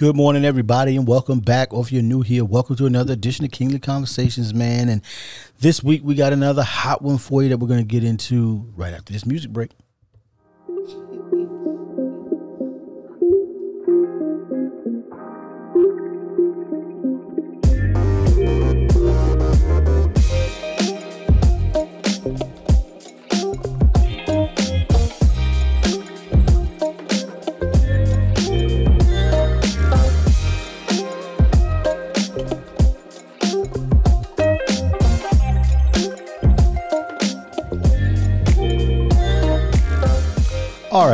Good morning, everybody, and welcome back. Or if you're new here, welcome to another edition of Kingly Conversations, man. And this week we got another hot one for you that we're going to get into right after this music break.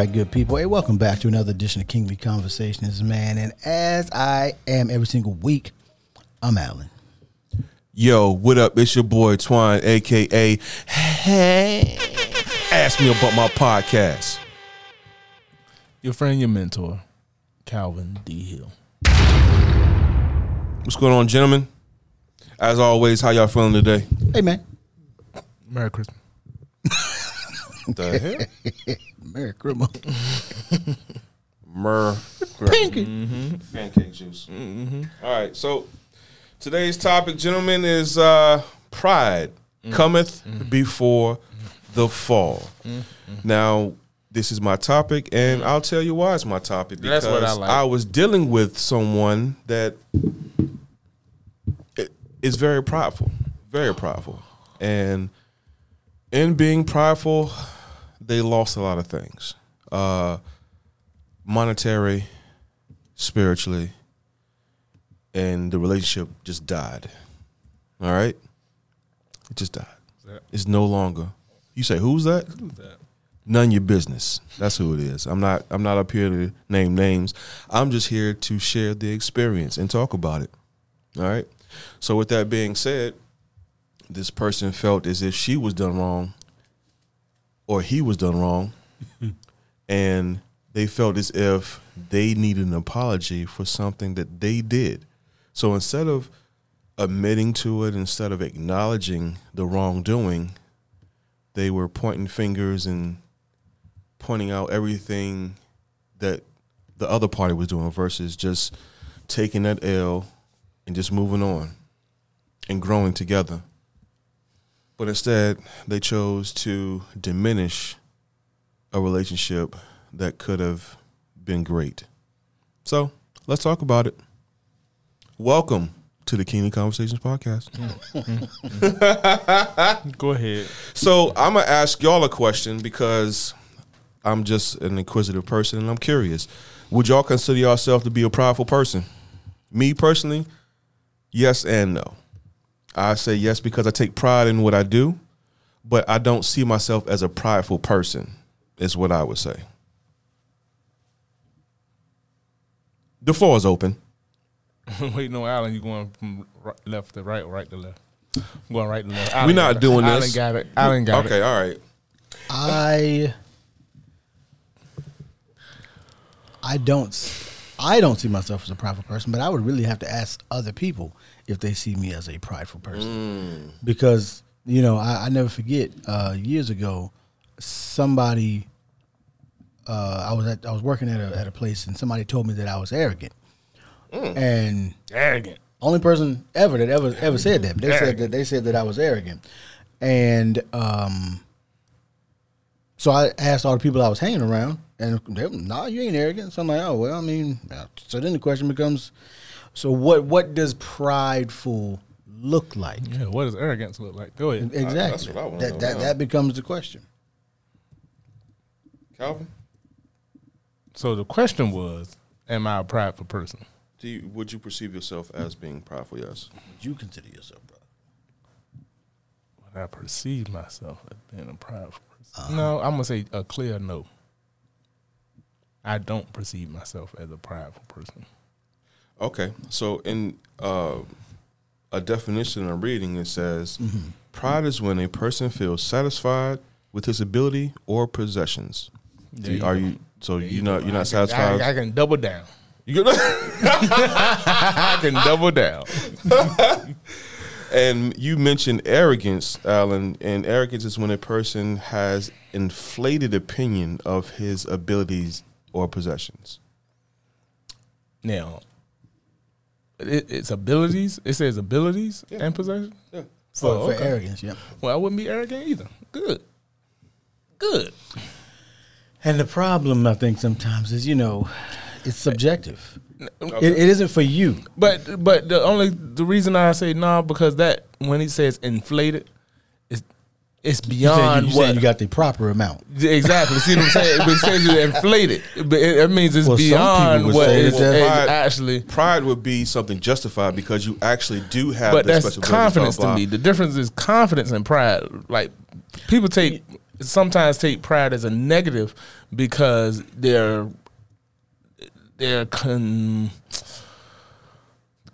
Right, good people. Hey, welcome back to another edition of Kingly Conversations, man. And as I am every single week, I'm Alan. Yo, what up? It's your boy Twine, aka Hey. Ask me about my podcast. Your friend, your mentor, Calvin D. Hill. What's going on, gentlemen? As always, how y'all feeling today? Hey, man. Merry Christmas. The hell? Merry Christmas. Mer Pinky. Mm-hmm. pancake juice. Mm-hmm. All right, so today's topic, gentlemen, is uh, pride mm. cometh mm-hmm. before the fall. Now, this is my topic, and mm. I'll tell you why it's my topic because That's what I like. was dealing with someone that is very prideful, very prideful, and in being prideful, they lost a lot of things, uh, monetary, spiritually, and the relationship just died. All right, it just died. It's no longer. You say who's that? Who's that? None your business. That's who it is. I'm not. I'm not up here to name names. I'm just here to share the experience and talk about it. All right. So with that being said, this person felt as if she was done wrong, or he was done wrong, and they felt as if they needed an apology for something that they did. So instead of admitting to it, instead of acknowledging the wrongdoing, they were pointing fingers and pointing out everything that the other party was doing versus just taking that L and just moving on and growing together. But instead, they chose to diminish a relationship that could have been great. So let's talk about it. Welcome to the Kingly Conversations podcast. Go ahead. So I'm gonna ask y'all a question because I'm just an inquisitive person and I'm curious. Would y'all consider yourself to be a prideful person? Me personally, yes and no. I say yes because I take pride in what I do, but I don't see myself as a prideful person. Is what I would say. The floor is open. Wait, no, Alan, you going from right, left to right, or right to left? I'm going right to left. We're not got it. doing Alan this. got it. Alan got okay, it. all right. I I don't s- I don't see myself as a prideful person, but I would really have to ask other people if they see me as a prideful person. Because, you know, I, I never forget uh, years ago somebody uh, I was at I was working at a at a place and somebody told me that I was arrogant. And Arrogant. only person ever that ever ever said that. They said that they said that I was arrogant, and um, so I asked all the people I was hanging around, and they, were, nah, you ain't arrogant. So I'm like, oh well, I mean, so then the question becomes, so what? What does prideful look like? Yeah, what does arrogance look like? Go ahead. Exactly. what I wanna that know that now. that becomes the question. Calvin, So the question was, am I a prideful person? do you, would you perceive yourself as being prideful? Yes. Would you consider yourself, brother? Would I perceive myself as being a prideful person? no, uh-huh. I'm gonna say a clear no. I don't perceive myself as a prideful person. Okay, so in uh, a definition I'm reading, it says pride is when a person feels satisfied with his ability or possessions. Do you- are you so you're you not go. you're I not can- satisfied? I, I can double down. You I can double down. and you mentioned arrogance, Alan, and arrogance is when a person has inflated opinion of his abilities or possessions. Now, it, it's abilities. It says abilities and possession. Yeah. For, Oh, for arrogance, yeah. Well, I wouldn't be arrogant either. Good. Good. And the problem, I think, sometimes is you know, it's subjective. It, it isn't for you. But but the only the reason I say no because that when he says inflated, it's it's You saying beyond you, you, what saying you got the proper amount. exactly. See what I'm saying? But it says it's inflated, but it, it means it's Well, some beyond would what say it's, that it's pride- actually. Pride would be something justified because you actually do have But that's special ability, blah, confidence to me. The difference is confidence and pride. Like people take sometimes take pride as a negative because they're they're con,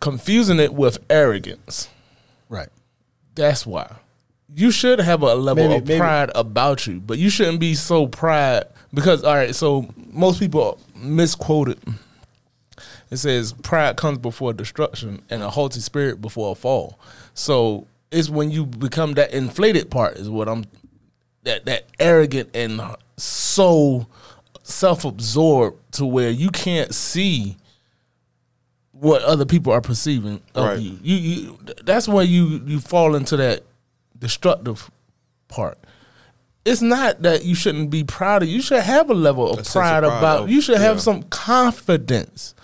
confusing it with arrogance. Right. That's why. You should have a level Maybe- of maybe- pride about you, but you shouldn't be so pride because all right, so most people misquoted. It says pride comes before destruction and a haughty spirit before a fall. So it's when you become that inflated part is what I'm that that arrogant and so self-absorbed to where you can't see what other people are perceiving of Right. you. You, you. That's where you you fall into that destructive part. It's not that you shouldn't be proud of. You should have a level of A of pride, pride about. of- you should have yeah. some confidence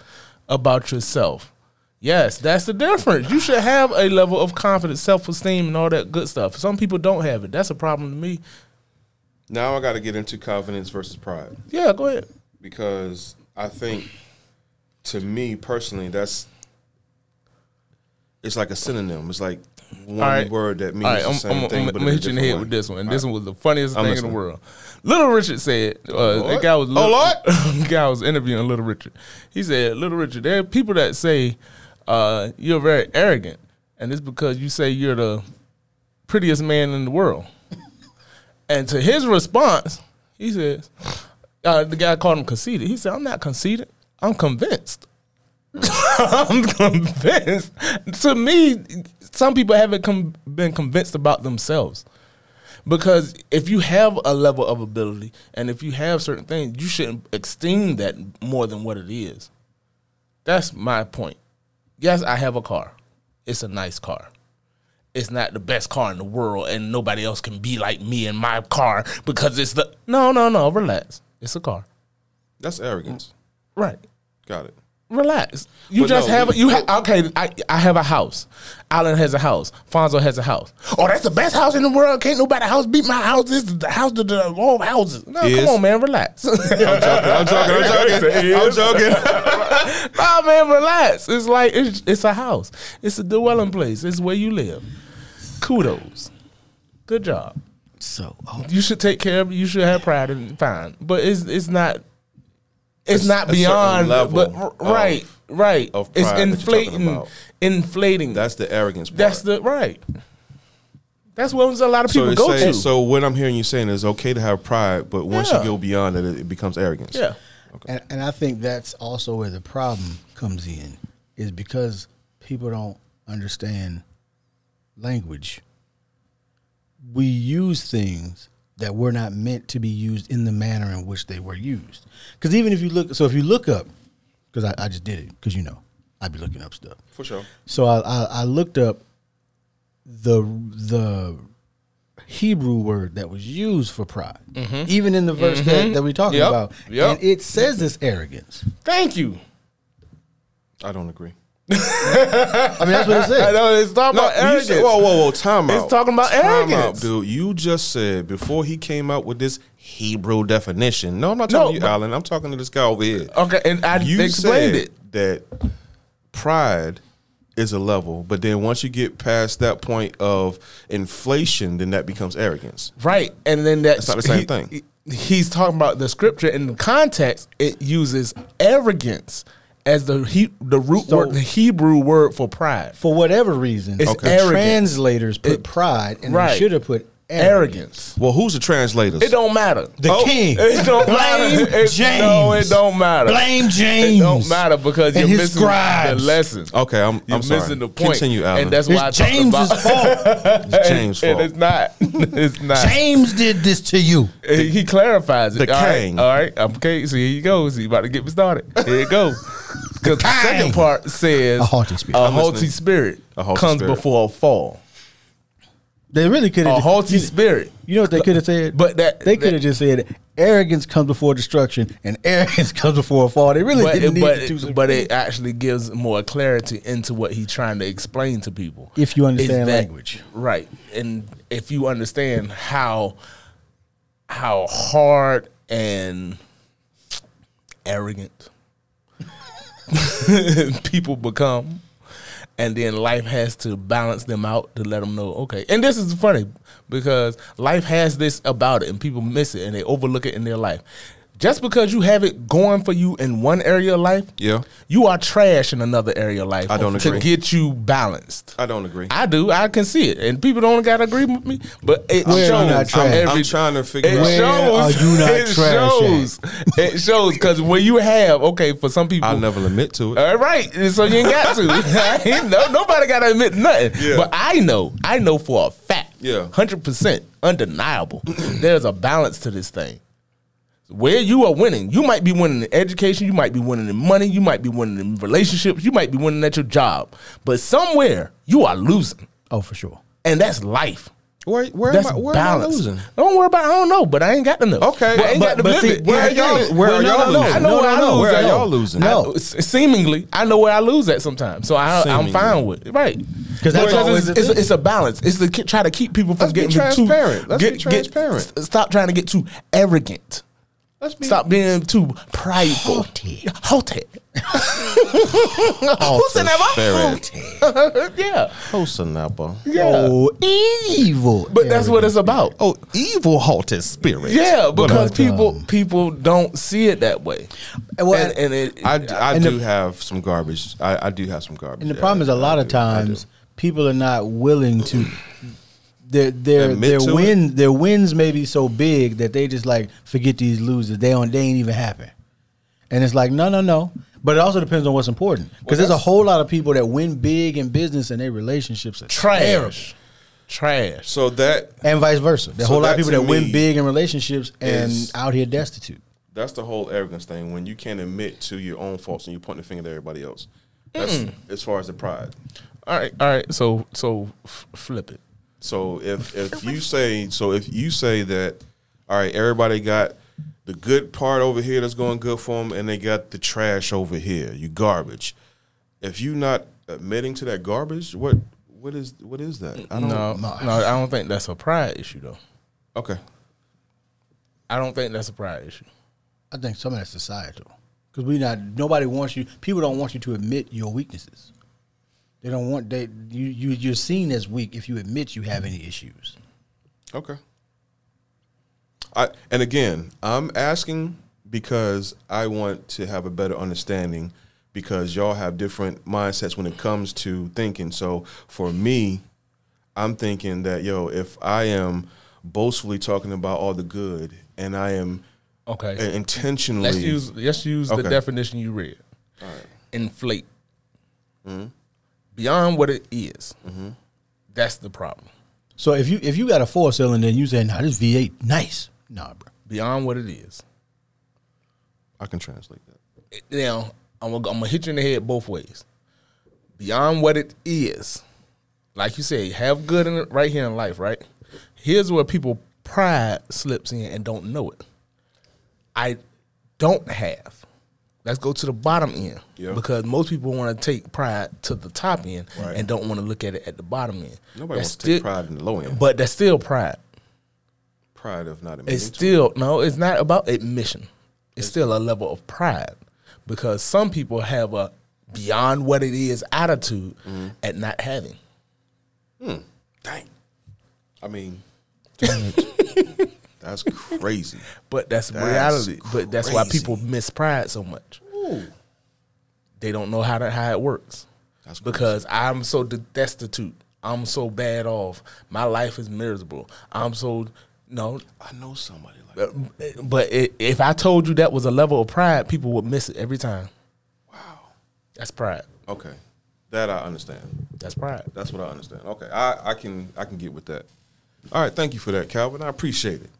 about yourself. Yes, that's the difference. You should have a level of confidence, self esteem, and all that good stuff. Some people don't have it. That's a problem to me. Now I got to get into confidence versus pride Yeah, go ahead. because I think, to me personally, that's it's like a synonym. It's like one right. word that means right, the I'm, same I'm, thing, I'm, but I'm in a hit you in the head different with this one. This one was the funniest thing listening. in the world. Little Richard said, uh, Lord. guy was Oh, Little, Lord. guy was interviewing Little Richard. He said, Little Richard, there are people that say uh, you're very arrogant, and it's because you say you're the prettiest man in the world. and to his response, he says, uh, the guy called him conceited. He said, I'm not conceited. I'm convinced. I'm convinced. To me, some people haven't com- been convinced about themselves. Because if you have a level of ability and if you have certain things, you shouldn't esteem that more than what it is. That's my point. Yes, I have a car. It's a nice car. It's not the best car in the world and nobody else can be like me in my car because it's the No, no, no, relax. It's a car. That's arrogance. Right. Got it. Relax. You But just no, have we- you ha- okay. I, I have a house. Alan has a house. Fonzo has a house. Oh, that's the best house in the world. Can't nobody house beat my house. This is the house of the all houses. No, Is- come on, man, relax. I'm joking. I'm joking. I'm joking. I'm joking. nah, man, relax. It's like it's, it's a house. It's a dwelling place. It's where you live. Kudos. Good job. So, oh, You should take care of. You should have pride and fine. But it's it's not. It's A- not a beyond. level but r- of- right, right. of it's pride that you're inflating. about. Inflating. That's the arrogance part. That's the right. That's what a lot of people it's go saying- to. So what I'm hearing you saying is okay to have pride, but once Yeah. you go beyond it, it becomes arrogance. yeah. and, and I think that's also where the problem comes in, is because people don't understand language. We use things that were not meant to be used in the manner in which they were used. Because even if you look, so if you look up, because I, I just did it, because you know, I'd be looking up stuff. For sure. So I, I, I looked up the the Hebrew word that was used for pride, mm-hmm. even in the verse that, mm-hmm. that we're talking Yep. about, Yep. and it says it's arrogance. Thank you. I don't agree. I mean, that's what it I says. know it's talking No, about arrogance. said, whoa, whoa, whoa, time out. It's talking about time arrogance. out, dude. You just said before he came out with this Hebrew definition. No, I'm not talking No, to you, Alan. I'm talking to this guy over here. Okay, and I you explained said it. that pride is a level, but then once you get past that point of inflation, then that becomes arrogance. Right, and then that's not the same he- thing. he- he's talking about the scripture in the context. It uses arrogance as the he, the root So- word, the Hebrew word for pride. For whatever reason, It's the arrogant. translators put It- pride, and right. they should have put arrogance. Arrogance. Well, who's the translators? It don't matter. The Oh, king. It don't Blame matter. It- James. No, it don't matter. Blame James. It don't matter because and you're his missing scribes. the lesson. Okay, I'm, You're I'm sorry. missing the point. Continue, Alan. And that's It's why I talked James's about fault. It's James' fault. it's not. It's not. James did this to you. He he clarifies it. The All right, king. All right. Okay. So here you go. So you about to get me started. Here you go. Because the second part says A haughty spirit. A I'm haughty spirit A haughty comes spirit. before a fall. They really could A have. haughty you, spirit. you know what they could have said? But that- they could have just said arrogance comes before destruction and arrogance comes before a fall. They really But didn't it, need but, to it, but it actually gives more clarity into what he's trying to explain to people. If you understand that- language. right? And if you understand how how hard and arrogant people become, and then life has to balance them out to let them know, okay. And this is funny because life has this about it, and people miss it and they overlook it in their life. Just because you have it going for you in one area of life, Yeah. you are trash in another area of life I don't to agree. get you balanced. I don't agree. I do. I can see it, and people don't gotta agree with me. But it Where are you shows. not trash? I'm, every- I'm trying to figure it out. Where shows. are you not it trash shows. It shows because when you have okay for some people. I'll never admit to it. All right, so you ain't got to. Ain't no, nobody got to admit nothing. Yeah. But I know, I know for a fact, Yeah. hundred percent undeniable. there's a balance to this thing. Where you are winning, you might be winning in education, you might be winning in money, you might be winning in relationships, you might be winning at your job, but somewhere you are losing, oh, for sure. and that's life. Where, where, That's am I, where am I balance. losing? Don't worry about. I don't know, but I ain't got to know. Okay, I ain't but- got to but see, it. Where are Yeah, y'all? yeah. Where are no, y'all no, no. losing? I know No, where no, I no. lose. Where are y'all losing? No. I- s- seemingly, I know where I lose at sometimes, so I, I'm fine with it. Right? 'Cause that's Because always it's, it's, thing. it's a balance. It's to try to keep people from Let's be getting too transparent. Let's be get- transparent. s- stop trying to get too arrogant. Let's be Stop being too prideful. Haughty. Haughty. Who's in that? Spirit. Yeah. Hosanapa. Yeah. Oh, evil. But that's what it's about. Oh, evil halted spirit. Yeah, because But, people um, people don't see it that way. Well, and, and it, I, I And do the- have some garbage. I, I do have some garbage. And the Yeah, problem is, a lot of do. times people are not willing to. Their their Admit their to win their wins may be so big that they just like forget these losers. They don't they ain't even happen. And it's like no no no. But it also depends on what's important because there's a whole lot of people that win big in business and their relationships are terrible. trash, trash. So that and vice versa. There's a So whole lot of people that win big in relationships and is- out here destitute. that's the whole arrogance thing. When you can't admit to your own faults and you point the finger at everybody else. That's mm. as far as the pride. All right, all right. So so f- flip it. So mm. if if you say so if you say that all right, everybody got the good part over here that's going good for them, and they got the trash over here. You garbage. If you're not admitting to that garbage, what what is what is that? I don't. No, no, I don't think that's a pride issue though. Okay. I don't think that's a pride issue. I think some of that's societal because we not nobody wants you. People don't want you to admit your weaknesses. They don't want they you you you're seen as weak if you admit you have any issues. Okay. I and again, I'm asking because I want to have a better understanding because y'all have different mindsets when it comes to thinking. So for me, I'm thinking that yo, if I am boastfully talking about all the good and I am Okay. intentionally Let's use let's use Okay. the definition you read. Inflate. Mm-hmm. Beyond what it is. Mm-hmm. That's the problem. So if you if you got a four cylinder and you say, "Nah, this V8 nice," nah, bro. Beyond what it is. I can translate that. Now, I'm gonna, I'm gonna hit you in the head both ways. Beyond what it is, like you said, have good in it right here in life, right? Here's where people pride slips in and don't know it. I don't have. Let's go to the bottom end Yeah. because most people want to take pride to the top end Right. and don't want to look at it at the bottom end. Nobody That's wants to take pride in the low end. but that's still pride. pride of not admitting It's it. still no. It's not about admission. It's still a level of pride because some people have a beyond what it is attitude Mm-hmm. at not having. Dang. I mean, that's crazy. But that's, That's reality. But that's why people miss pride so much. They don't know how to how it works. That's crazy. because I'm so destitute. I'm so bad off. My life is miserable. I'm so no. I know somebody like that. But i if I told you that was a level of pride, people would miss it every time. Wow. That's pride. Okay. That I understand. That's pride. That's what I understand. Okay. I, I can I can get with that. All right, thank you for that, Calvin. I appreciate it.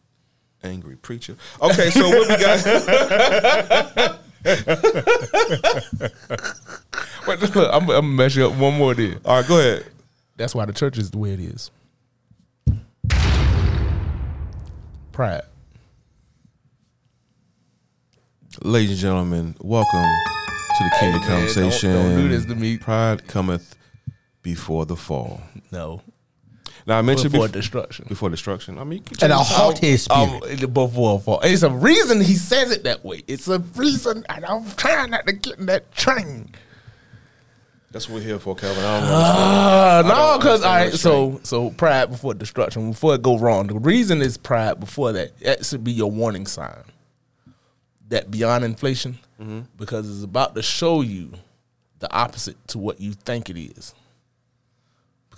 Angry preacher. Okay, so what we got But look, I'm, I'm gonna mess you up one more then. All right, go ahead. That's why the church is the way it is. Pride. Ladies and gentlemen, welcome to the Kingdom Hey, man, don't- Conversation. don't do this to me. Pride cometh before the fall. No. Now I mentioned Before before, destruction. before destruction. I mean, you keep And a telling me- haughty spirit. Um, before a fall. It's a reason he says it that way. It's a reason, and I'm trying not to get in that train. That's what we're here for, Calvin. I don't know. Uh, no, because all understand right. that So, so pride before destruction, before it go wrong. The reason is pride before that. That should be your warning sign. That beyond inflation, Mm-hmm. because it's about to show you the opposite to what you think it is.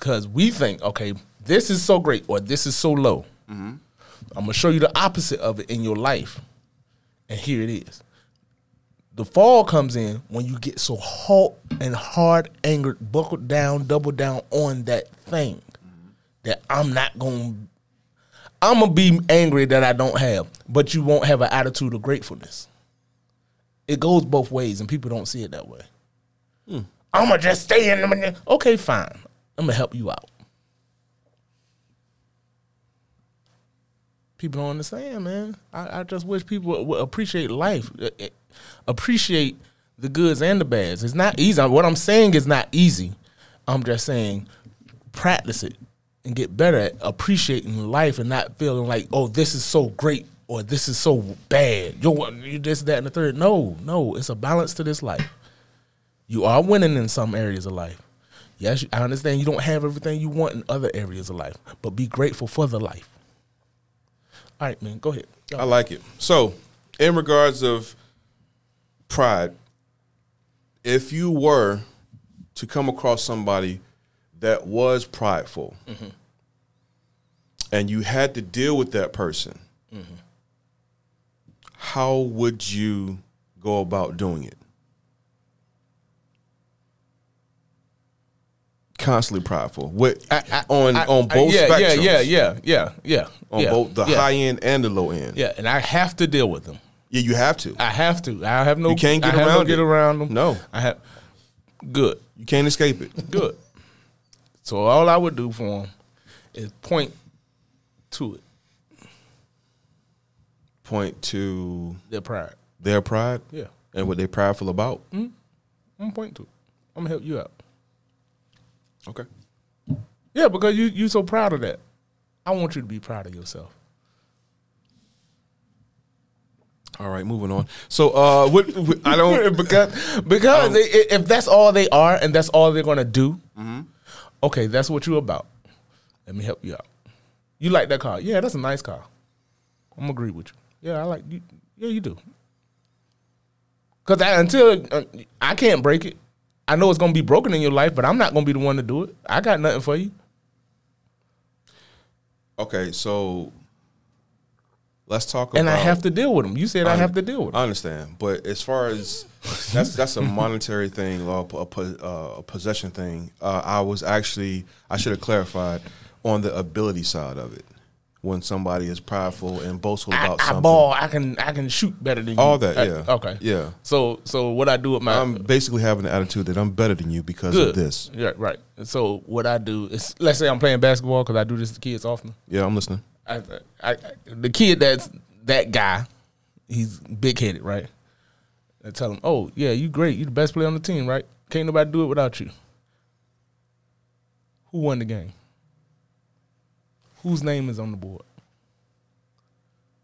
Because we think, okay, this is so great or this is so low. Mm-hmm. I'm gonna show you the opposite of it in your life, and here it is the fall comes in when you get so hot and hard angered, buckled down, double down on that thing that I'm not gonna. I'm gonna be angry that I don't have, but you won't have an attitude of gratefulness. It goes both ways, and people don't see it that way. Hmm. I'm gonna just stay in the. Okay, fine. I'm gonna help you out. People don't understand, man. I, I just wish people would- appreciate life, uh, uh, appreciate the goods and the bads. It's not easy. What I'm saying is not easy. I'm just saying practice it and get better at appreciating life and not feeling like, oh, this is so great or this is so bad. Yo, you this, that, and the third. No, no, it's a balance to this life. You are winning in some areas of life. Yes, I understand you don't have everything you want in other areas of life, but be grateful for the life. All right, man, go ahead. I like it. So, in regards of pride, if you were to come across somebody that was prideful and you had to deal with that person, mm-hmm. how would you go about doing it? Constantly prideful. What on I- on I- both yeah, spectrums? Yeah, yeah, yeah, yeah, yeah. On yeah, both the yeah, high end and the low end. Yeah, and I have to deal with them. Yeah, you have to. I have to. I have no. You can't get I have no around get around them. No. I have. Good. You can't escape it. Good. So all I would do for them is point to it. Point to Their pride. their pride Yeah. and what they're prideful about. Mm-hmm. I'm point to it. I'm gonna help you out. Okay. Yeah, because you you're so proud of that. I want you to be proud of yourself. All right, moving on. So, uh, what, I don't. because because i- i- if that's all they are and that's all they're gonna do, okay, that's what you're about. Let me help you out. You like that car? Yeah, that's a nice car. I'm gonna agree with you. Yeah, I like you. Yeah, you do. Because until uh, I can't break it, I know it's gonna be broken in your life, but I'm not gonna be the one to do it. I got nothing for you. Okay, so let's talk about. and I have to deal with them. You said I, have to deal with I understand, but as far as that's that's a monetary thing or a, po- uh, a possession thing. Uh, I was actually I should have clarified on the ability side of it. When somebody is prideful and boastful I, about I something, ball. I can I can shoot better than you. All that, Uh, yeah. okay. Yeah. So so what I do with my I'm basically having the attitude that I'm better than you because good of this. Yeah, right. And so what I do is let's say I'm playing basketball because I do this to kids often. Yeah, I'm listening. I, I, I the kid that's that guy, he's big headed, right? I tell him, "Oh yeah, you great. You the best player on the team, right? Can't nobody do it without you." Who won the game? Whose name is on the board?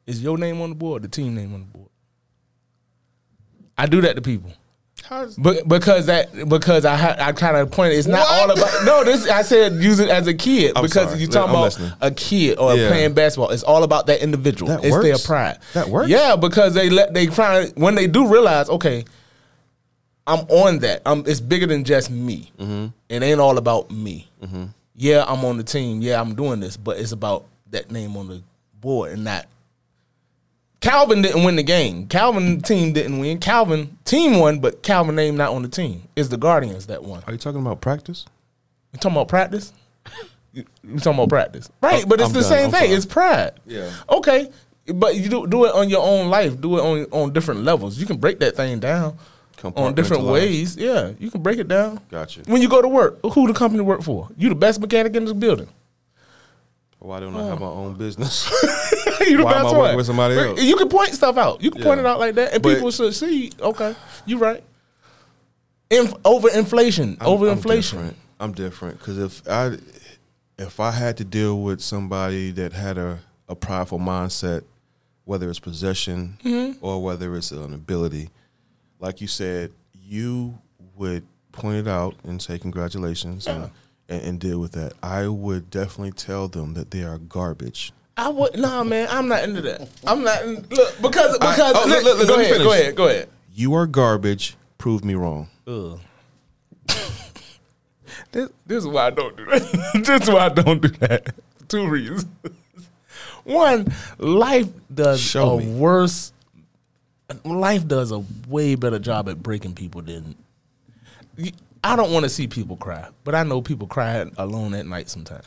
Is your name on the board? Or the team name on the board? I do that to people. But because that because I ha, I kind of pointed it's not What? all about no this I said use it as a kid I'm because sorry. you're talking I'm about listening. a kid or Yeah. playing basketball it's all about that individual That it's their pride That works? yeah because they let they try when they do realize okay I'm on that I'm it's bigger than just me Mm-hmm. it ain't all about me yeah I'm on the team yeah I'm doing this but it's about that name on the board and not Calvin didn't win the game. Calvin team didn't win. Calvin team won, but Calvin name not on the team. It's the Guardians that won. Are you talking about practice? You talking about practice? You you talking about practice, right? I'm- but it's I'm the done. same I'm thing. sorry. It's pride. Yeah. Okay. But you do do it on your own life. Do it on on different levels. You can break that thing down on different ways. Yeah, you can break it down. Gotcha. When you go to work, who the company work for? You the best mechanic in this building. Why don't I have my own business? you the Why am I working with somebody else? You can point stuff out. You can point it out like that, and But- people should see. Okay, you right. Inf- over inflation. I'm- over inflation. different. I'm different because if I if I had to deal with somebody that had a, a prideful mindset, whether it's possession Mm-hmm. or whether it's an ability, like you said, you would point it out and say congratulations and, and, and deal with that. I would definitely tell them that they are garbage. I would nah, man. I'm not into that. I'm not in, look because I- because oh, look, look, look, go ahead, go ahead, go ahead. You are garbage. Prove me wrong. Ugh. this this is why I don't do that. this is why I don't do that. Two reasons. One, life does Show a me. worse. Life does a way better job at breaking people than. I don't want to see people cry, but I know people cry alone at night sometimes.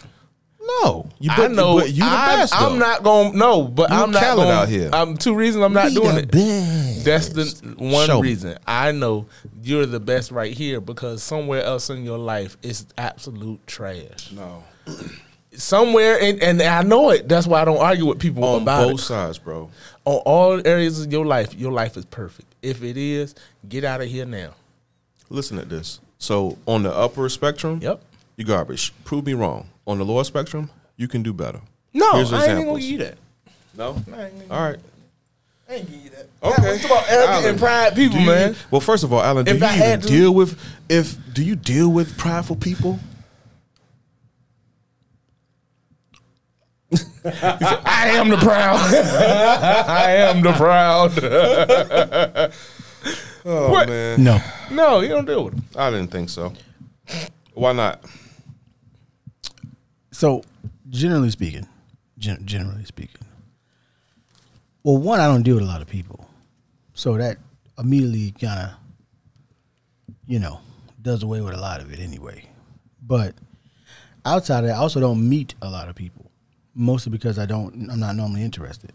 No, you. I know. But you the I, best. I'm not going. to No, but You I'm not going out here. I'm two reasons I'm not Be doing it. best. That's the one Show me. reason. I know you're the best right here because somewhere else in your life is absolute trash. No. Somewhere, and, and I know it. That's why I don't argue with people On about both it. sides, bro. On all areas of your life, your life is perfect. If it is, get out of here now. Listen at this. So on the upper spectrum, Yep. you garbage. Prove me wrong. On the lower spectrum, you can do better. No, Here's I ain't even examples. gonna give you that. No. I ain't gonna- All right. I ain't give you that. Okay. It's about arrogant Alan, and pride people, you- man. Well, first of all, Alan, do If you I even had to- deal with if do you deal with prideful people? I am the proud. I am the proud. Oh What? man, No. no, you don't deal with them. I didn't think so. Why not? So, generally speaking, gen- generally speaking, well, one, I don't deal with a lot of people, so that immediately kind of, you know, does away with a lot of it anyway. But outside of that, I also don't meet a lot of people, mostly because I don't, I'm not normally interested.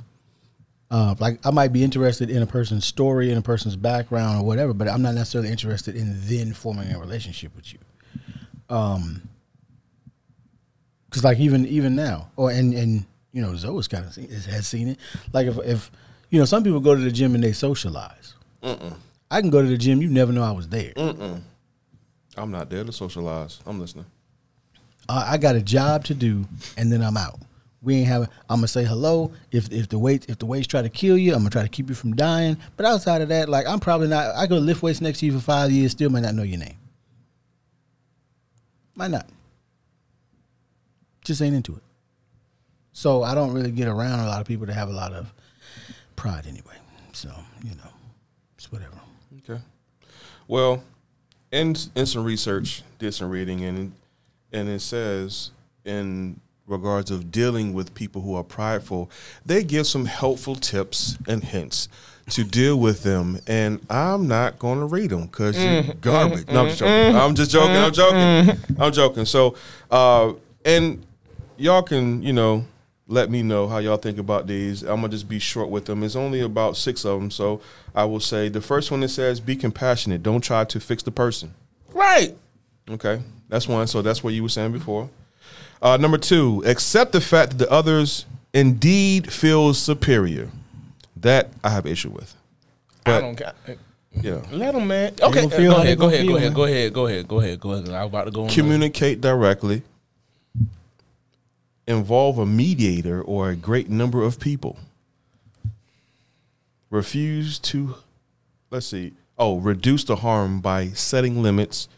Uh, like I might be interested in a person's story, in a person's background, or whatever, but I'm not necessarily interested in then forming a relationship with you. Um, because like even even now, or and and you know Zoe's kind of has seen it. Like if if you know some people go to the gym and they socialize. I can go to the gym, you never know I was there. I'm not there to socialize. I'm listening. I, I got a job to do, and then I'm out. We ain't having. I'm gonna say hello. If if the weight if the weights try to kill you, I'm gonna try to keep you from dying. But outside of that, like I'm probably not. I could lift weights next to you for five years, still might not know your name. Might not. Just ain't into it. So I don't really get around a lot of people that have a lot of pride anyway. So you know, it's whatever. Okay. Well, in in some research, did some reading, and and it says in regards of dealing with people who are prideful, they give some helpful tips and hints to deal with them. And I'm not going to read them because you're mm-hmm. garbage. No, I'm just mm-hmm. joking. I'm just joking. I'm joking. Mm-hmm. I'm joking. So, uh, and y'all can, you know, let me know how y'all think about these. I'm gonna just be short with them. It's only about six of them, so I will say the first one that says be compassionate. Don't try to fix the person. Right. Okay, that's one. So that's what you were saying before. Uh, number two, accept the fact that the others indeed feels superior. That I have issue with. I don't care. yeah, Let them, man. Okay, gonna feel go how they ahead, go ahead, go ahead, go ahead, go ahead, go ahead, go ahead. I was about to go on. communicate directly. Involve a mediator or a great number of people. Refuse to, let's see, oh, reduce the harm by setting limits.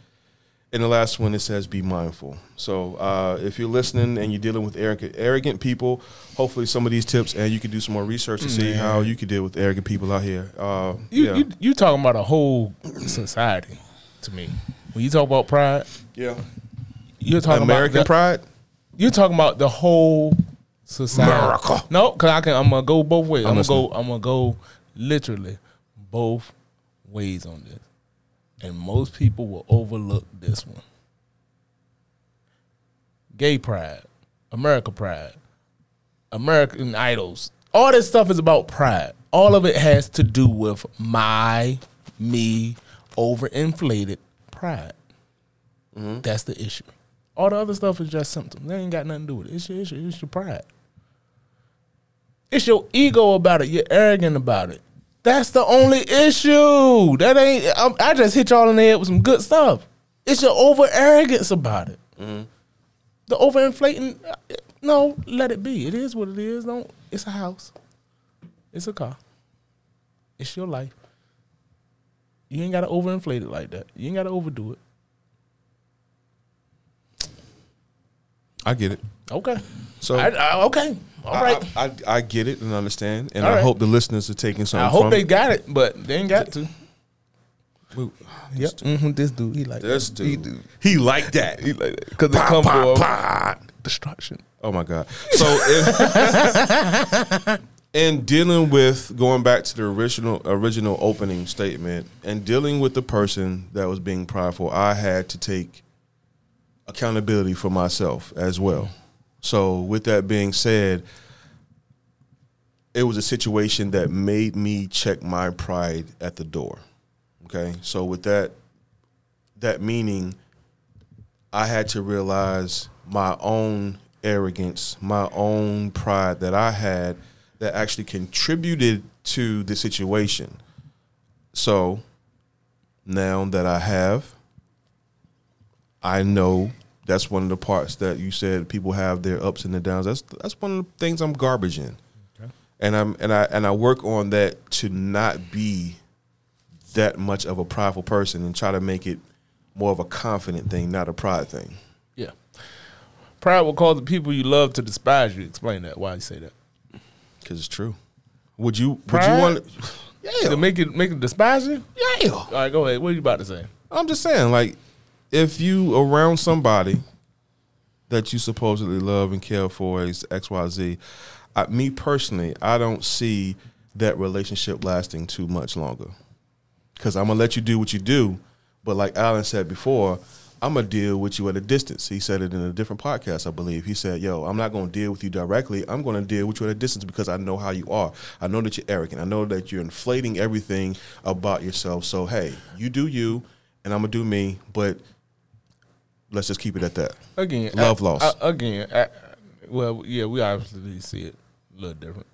And the last one it says be mindful. So uh, if you're listening and you're dealing with arrogant, arrogant people, hopefully some of these tips and you can do some more research to see how you can deal with arrogant people out here. Uh, You, yeah, you you talking about a whole society to me. When you talk about pride, yeah. you're talking American about the- pride. You're talking about the whole society. America. No, because I can. I'm gonna go both ways. I'm, I'm gonna go. I'm gonna go literally both ways on this, and most people will overlook this one. Gay pride, America pride, American Idols, all this stuff is about pride. All of it has to do with my, me, overinflated pride. Mm-hmm. That's the issue. All the other stuff is just symptoms. They ain't got nothing to do with it. It's your issue. It's your pride. It's your ego about it. You're arrogant about it. That's the only issue. That ain't. I, I just hit y'all in the head with some good stuff. It's your over arrogance about it. Mm-hmm. The over inflating. Uh, no, let it be. It is what it is. Don't. It's a house. It's a car. It's your life. You ain't got to overinflate it like that. You ain't got to overdo it. I get it. Okay. So I, I- okay. All I. I, I, I get it and understand, and All I right. hope the listeners are taking something I hope from they it. got it, but they ain't got to. Well, Yep. Mm-hmm. This dude, he like This that. He dude, do. he like that. He like that because it Pa, come pa, for destruction. Oh my god! So in, in dealing with going back to the original original opening statement and dealing with the person that was being prideful, I had to take accountability for myself as well. So with that being said, it was a situation that made me check my pride at the door. Okay, so with that that meaning I had to realize my own arrogance, my own pride that I had that actually contributed to the situation. So now that I have, I know that's one of the parts that you said people have their ups and their downs. That's that's one of the things I'm garbage in. And I'm and I and I work on that to not be that much of a prideful person and try to make it more of a confident thing, not a pride thing. Yeah. Pride will cause the people you love to despise you. Explain that. Why you say that? Because it's true. Would you? Would you want? Yeah. To make it make it despise you? Yeah. All right, go ahead. What are you about to say? I'm just saying, like, if you around somebody that you supposedly love and care for is X Y Z, I, me personally, I don't see that relationship lasting too much longer. Because I'm gonna let you do what you do, but like Alan said before, I'm gonna deal with you at a distance. He said it in a different podcast, I believe. He said, "Yo, I'm not gonna deal with you directly. I'm gonna deal with you at a distance because I know how you are. I know that you're arrogant. I know that you're inflating everything about yourself. So hey, you do you, and I'm gonna do me. But let's just keep it at that. Again, Love I- loss. I- again, I- well, yeah, we obviously see it a little different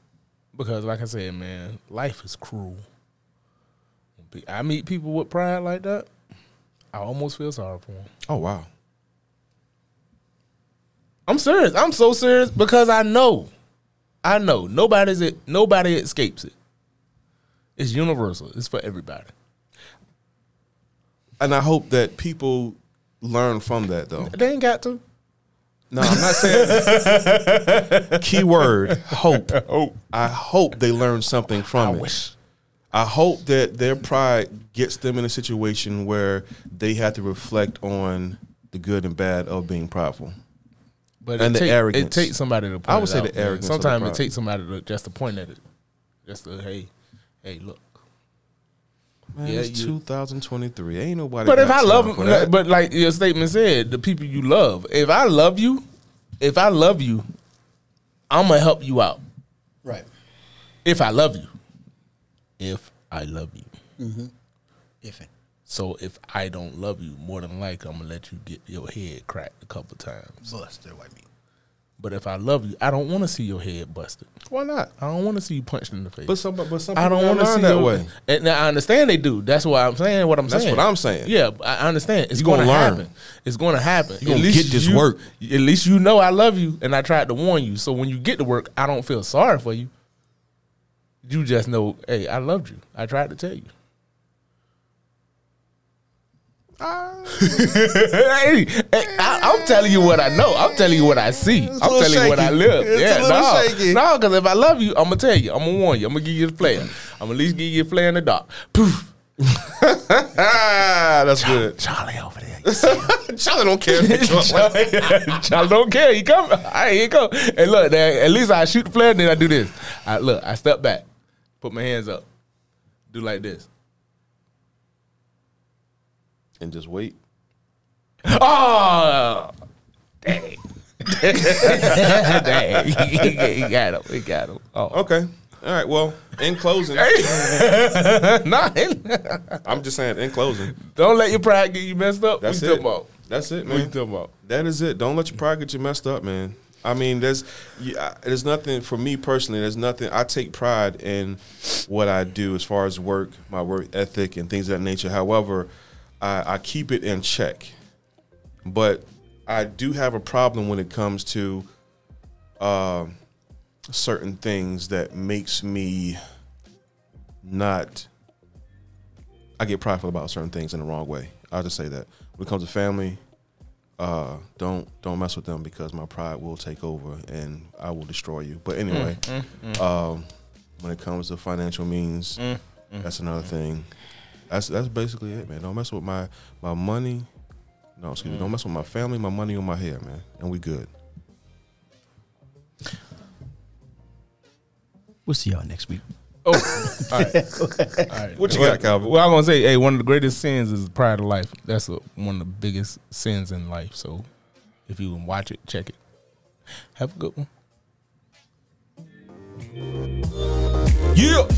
because, like I said, man, life is cruel. I meet people with pride like that. I almost feel sorry for them. Oh wow, I'm serious. I'm so serious because I know, I know nobody's it. Nobody escapes it. It's universal. It's for everybody. and I hope that people learn from that though. They ain't got to. No, I'm not saying. Keyword hope. Oh, I hope they learn something from I it. wish. I hope that their pride gets them in a situation where they have to reflect on the good and bad of being prideful. But And it the take, arrogance. It takes somebody to. Point I would it say out, the man. arrogance of the Sometimes it takes somebody to just to point at it, just to hey, hey, look. Man, Yeah, it's you- 2023. Ain't nobody. But if I time love, for but like your statement said, the people you love. If I love you, if I love you, I'm gonna help you out. Right. If I love you, if I love you. Mm-hmm. If it. So if I don't love you, more than likely I'm gonna let you get your head cracked a couple times. Buster, what I mean. But if I love you, I don't want to see your head busted. why not? I don't want to see you punched in the face. But some, but some I don't want to see that your- way. And now I understand they do. That's why I'm saying what I'm That's saying. That's what I'm saying. Yeah, I understand. It's going gonna happen. It's going to happen. You gonna get this you- work. At least you know I love you, and I tried to warn you. So when you get to work, I don't feel sorry for you. You just know, hey, I loved you. I tried to tell you. Hey, hey, I, I'm telling you what I know. I'm telling you what I see. I'm telling you what I live. It's yeah, no, shaky. no, because if I love you, I'm gonna tell you. I'm gonna warn you. I'm gonna give you the flare. I'm gonna at least give you a flare in the dark. Poof. That's good. Charlie over there. You? Charlie don't care. Charlie, Charlie don't care. He come. All right, here he go. And look, at least I shoot the flare, then I do this. I look. I step back, put my hands up, do like this. And just wait. Oh, dang. Dang, he, he- he got him. He got him. Oh, Okay. All right. Well, in closing, nah, I'm just saying. In closing, don't let your pride get you messed up. that's it. about? That's it, What you man. talking about? That is it. Don't let your pride get you messed up, man. I mean, there's, yeah, there's nothing for me personally. There's nothing. I take pride in what I do as far as work, my work ethic, and things of that nature. However, I, I keep it in check. But I do have a problem when it comes to um certain things that makes me not. I get prideful about certain things in the wrong way. I'll just say that. When it comes to family, uh, don't don't mess with them because my pride will take over and I will destroy you. But anyway, Um, when it comes to financial means, that's another thing. That's that's basically it, man. Don't mess with my my money. No, excuse me. Don't mm. mess with my family, my money, or my hair, man. And we good. We'll see y'all next week. Oh, all right. All right. What you got, Calvin? Well, I'm gonna say, hey, one of the greatest sins is pride of life. That's a, one of the biggest sins in life. So, if you can watch it, check it. Have a good one. Yeah.